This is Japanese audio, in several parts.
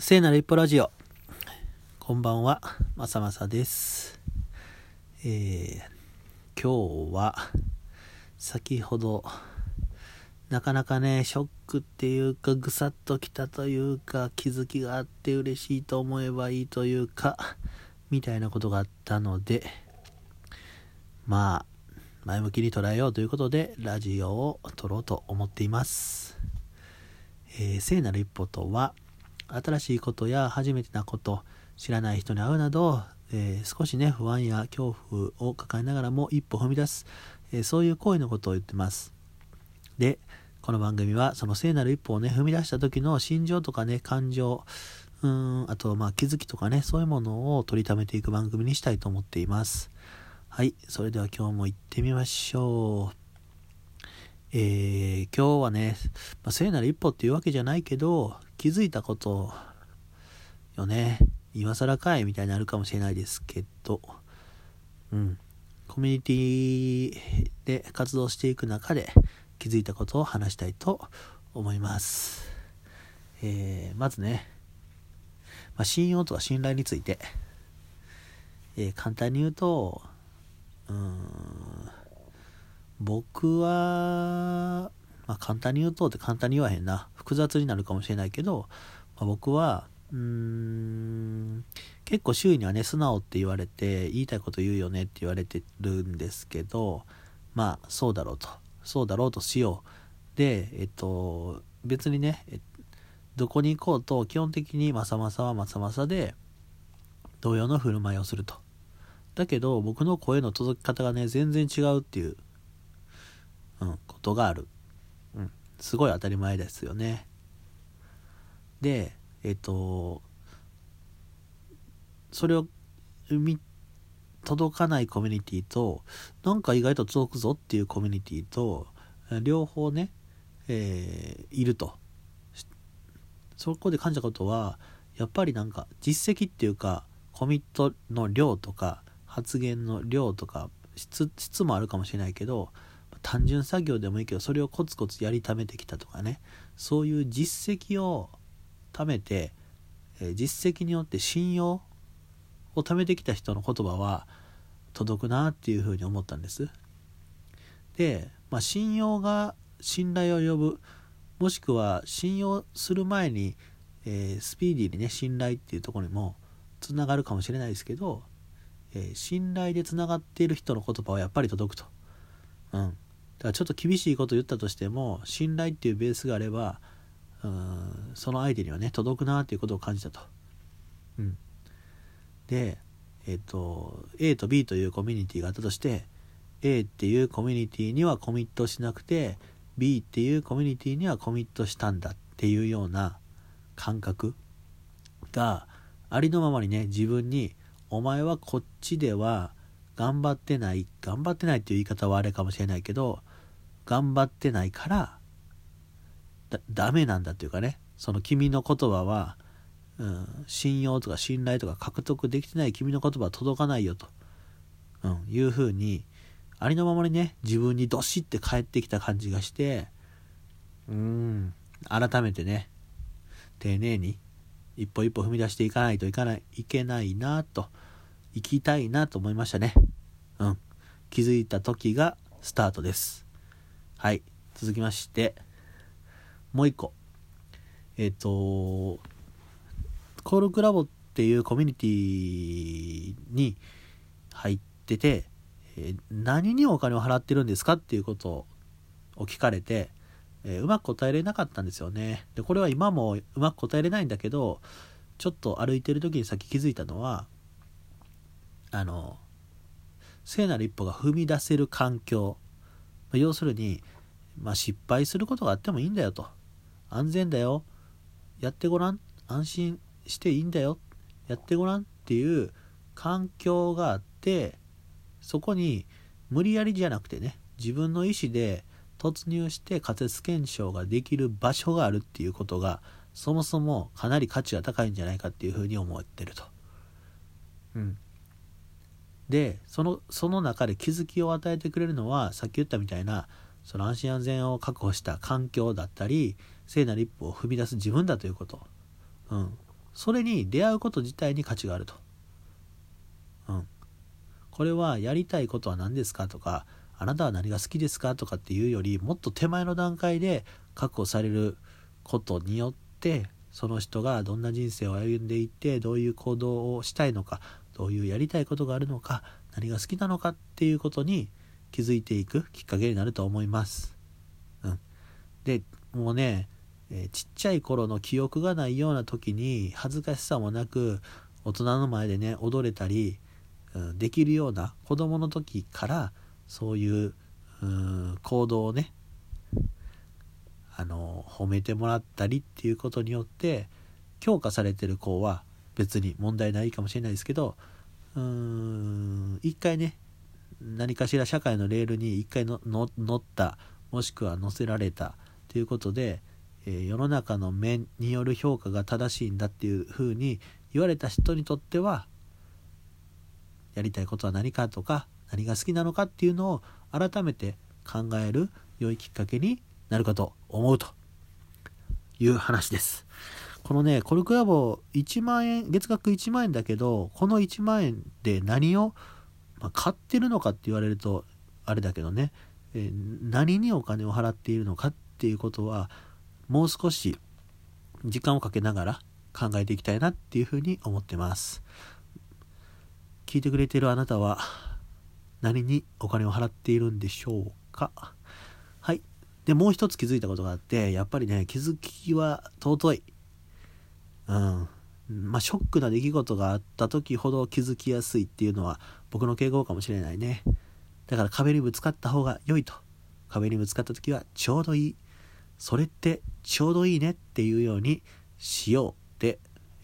聖なる一歩ラジオ。こんばんは、まさまさです。えー、今日は、先ほど、なかなかね、ショックっていうか、ぐさっときたというか、気づきがあって嬉しいと思えばいいというか、みたいなことがあったので、まあ、前向きに捉えようということで、ラジオを撮ろうと思っています。えー聖なる一歩とは、新しいことや初めてなこと、知らない人に会うなど、えー少しね、不安や恐怖を抱えながらも一歩踏み出す、えーそういう行為のことを言ってます。で、この番組はその聖なる一歩をね、踏み出した時の心情とかね、感情、うん、あとまあ気づきとかね、そういうものを取りためていく番組にしたいと思っています。はい、それでは今日も行ってみましょう。えー今日はね、まあ、聖なる一歩っていうわけじゃないけど、気づいたことよね。今更かいみたいになるかもしれないですけど、うん。コミュニティで活動していく中で気づいたことを話したいと思います。えーまずね、まあ、信用とか信頼について、えー簡単に言うと、うーん、僕は、まあ、簡単に言うとって簡単に言わへんな。複雑になるかもしれないけど、まあ、僕は、うーん、結構周囲にはね、素直って言われて、言いたいこと言うよねって言われてるんですけど、まあ、そうだろうと。そうだろうとしよう。で、えっと、別にね、どこに行こうと、基本的にまさまさはまさまさで、同様の振る舞いをすると。だけど、僕の声の届き方がね、全然違うっていう、うん、ことがある。うん、すごい当たり前ですよね。で、えっと、それを見届かないコミュニティと、なんか意外と届くぞっていうコミュニティと、両方ね、えーいると。しそこで感じたことは、やっぱりなんか実績っていうか、コミットの量とか、発言の量とか、質質もあるかもしれないけど、単純作業でもいいけど、それをコツコツやりためてきたとかね、そういう実績を貯めて、え実績によって信用を貯めてきた人の言葉は届くなっていうふうに思ったんです。で、まあ、信用が信頼を呼ぶもしくは信用する前に、えースピーディーにね信頼っていうところにもつながるかもしれないですけど、えー信頼でつながっている人の言葉はやっぱり届くと。うん、からちょっと厳しいこと言ったとしても信頼っていうベースがあればうんその相手にはね届くなっていうことを感じたと。うん、で、えっと A と B というコミュニティがあったとして A っていうコミュニティにはコミットしなくて B っていうコミュニティにはコミットしたんだっていうような感覚がありのままにね自分にお前はこっちでは頑張ってない頑張ってないっていう言い方はあれかもしれないけど頑張ってないからだダメなんだっていうかねその君の言葉は、うん、信用とか信頼とか獲得できてない君の言葉は届かないよと、うん、いうふうにありのままにね自分にどしって返ってきた感じがしてうん改めてね丁寧に一歩一歩踏み出していかないといかないいけないなと行きたいなと思いましたね。うん気づいた時がスタートです。はい。続きましてもう一個。えっ、とコールクラボっていうコミュニティに入ってて、えー何にお金を払ってるんですかっていうことを聞かれて、えーうまく答えれなかったんですよね。でこれは今もうまく答えれないんだけどちょっと歩いてる時にさっき気づいたのはあの聖なる一歩が踏み出せる環境ま要するに、まあ、失敗することがあってもいいんだよと。安全だよ。やってごらん。安心していいんだよ。やってごらんっていう環境があってそこに無理やりじゃなくてね自分の意思で突入して仮説検証ができる場所があるっていうことがそもそもかなり価値が高いんじゃないかっていうふうに思ってると。うん、でそのその中で気づきを与えてくれるのはさっき言ったみたいなその安心安全を確保した環境だったり聖なる一歩を踏み出す自分だということ、うん、それに出会うこと自体に価値があると。うん。これはやりたいことは何ですかとか、あなたは何が好きですかとかっていうよりもっと手前の段階で確保されることによってその人がどんな人生を歩んでいってどういう行動をしたいのかどういうやりたいことがあるのか何が好きなのかっていうことに気づいていくきっかけになると思います。うん、でもうね、えー、ちっちゃい頃の記憶がないような時に恥ずかしさもなく大人の前でね踊れたり、うん、できるような子供の時からそういうう行動をねあの褒めてもらったりっていうことによって強化されてる子は別に問題ないかもしれないですけどうーん一回ね何かしら社会のレールに一回の乗ったもしくは乗せられたということで、えー、世の中の目による評価が正しいんだっていうふうに言われた人にとってはやりたいことは何かとか何が好きなのかっていうのを改めて考える良いきっかけになるかと思うという話です。このね、コルクラボ1万円、月額1万円だけど、この1万円で何を、まあ、買ってるのかって言われるとあれだけどね、えー、何にお金を払っているのかっていうことは、もう少し時間をかけながら考えていきたいなっていうふうに思ってます。聞いてくれてるあなたは何にお金を払っているんでしょうか？はい。で、もう一つ気づいたことがあって、やっぱりね、気づきは尊い。まあ、ショックな出来事があった時ほど気づきやすいっていうのは僕の傾向かもしれないね。だから壁にぶつかった方が良いと。壁にぶつかった時はちょうどいい。それってちょうどいいねっていうようにしようって、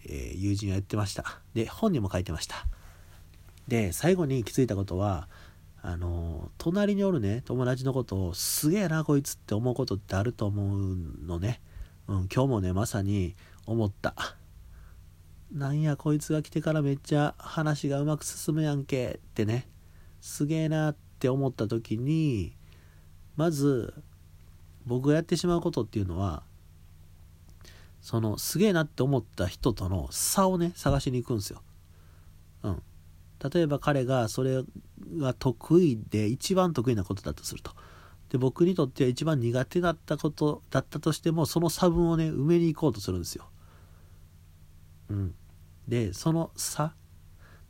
えー、友人は言ってました。で、本にも書いてました。で、最後に気づいたことは、あの隣におるね友達のことをすげえなこいつって思うことってあると思うのね、うん、今日もねまさに思ったなんやこいつが来てからめっちゃ話がうまく進むやんけってねすげえなって思った時にまず僕がやってしまうことっていうのはそのすげえなって思った人との差をね探しに行くんですよ。うん。例えば彼がそれが得意で一番得意なことだとすると。で僕にとっては一番苦手だったことだったとしてもその差分をね埋めに行こうとするんですよ。うん、でその差っ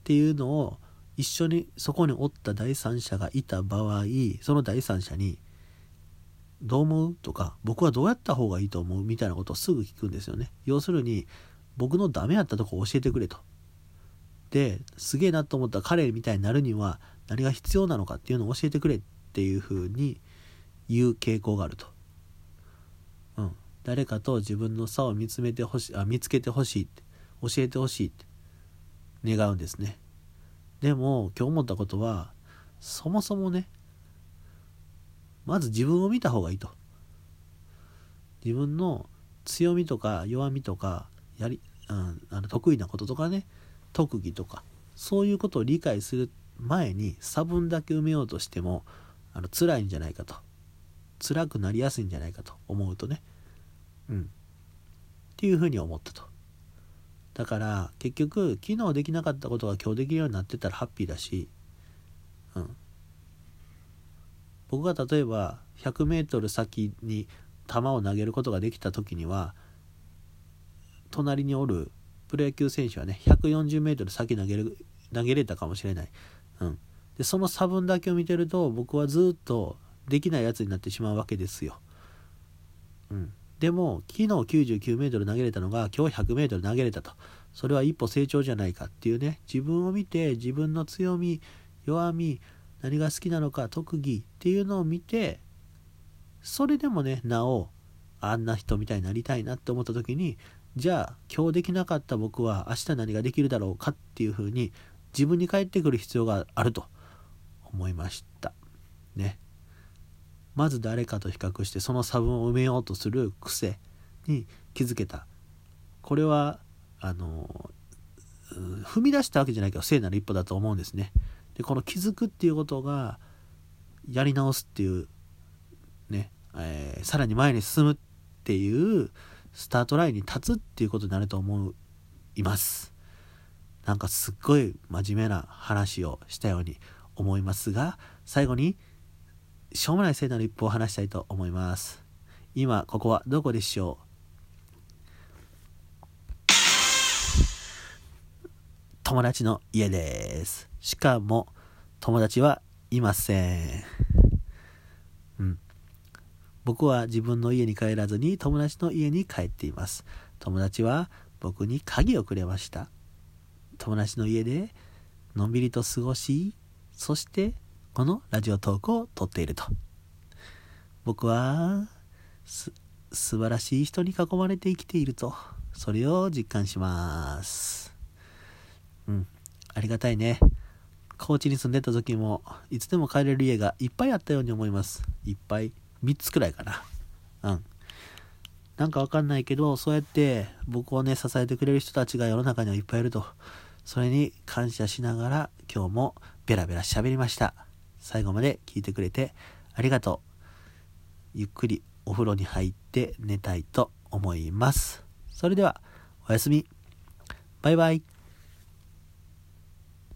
ていうのを一緒にそこにおった第三者がいた場合その第三者に「どう思う?」とか「僕はどうやった方がいいと思う?」みたいなことをすぐ聞くんですよね。要するに僕のダメやったとこ教えてくれと。ですげえなと思った彼みたいになるには何が必要なのかっていうのを教えてくれっていうふうに言う傾向があると。うん。誰かと自分の差を見つめてほし、あ、見つけてほしいって、教えてほしいって願うんですね。でも今日思ったことは、そもそもね、まず自分を見た方がいいと。自分の強みとか弱みとか、やり、うん、あの得意なこととかね、特技とかそういうことを理解する前に差分だけ埋めようとしてもあの辛いんじゃないかと辛くなりやすいんじゃないかと思うとねうんっていうふうに思ったとだから結局昨日できなかったことが今日できるようになってたらハッピーだしうん僕が例えば 100m 先に球を投げることができた時には隣におるプロ野球選手はね、140メートル先投げる、投げれたかもしれない。うん。で、その差分だけを見てると、僕はずっとできないやつになってしまうわけですよ。うん。でも、昨日99メートル投げれたのが、今日100メートル投げれたと。それは一歩成長じゃないかっていうね、自分を見て、自分の強み、弱み、何が好きなのか、特技っていうのを見て、それでもね、なお、あんな人みたいになりたいなって思った時に、じゃあ今日できなかった僕は明日何ができるだろうかっていうふうに自分に返ってくる必要があると思いました。ね。まず誰かと比較してその差分を埋めようとする癖に気づけた。これはあの踏み出したわけじゃないけど聖なる一歩だと思うんですね。でこの気づくっていうことがやり直すっていうね、えー、さらに前に進むっていうスタートラインに立つっていうことになると思います。なんかすっごい真面目な話をしたように思いますが最後にしょうもない聖なる一歩を話したいと思います。今ここはどこでしょう？友達の家です。しかも友達はいません。うん。僕は自分の家に帰らずに友達の家に帰っています。友達は僕に鍵をくれました。友達の家でのんびりと過ごしそしてこのラジオトークを撮っていると。僕はす素晴らしい人に囲まれて生きていると。それを実感します。うん。ありがたいね。高知に住んでた時もいつでも帰れる家がいっぱいあったように思います。いっぱい3つくらいかな。うん。なんかわかんないけどそうやって僕をね支えてくれる人たちが世の中にはいっぱいいると。それに感謝しながら今日もベラベラ喋りました。最後まで聞いてくれてありがとう。ゆっくりお風呂に入って寝たいと思います。それではおやすみ。バイバイ。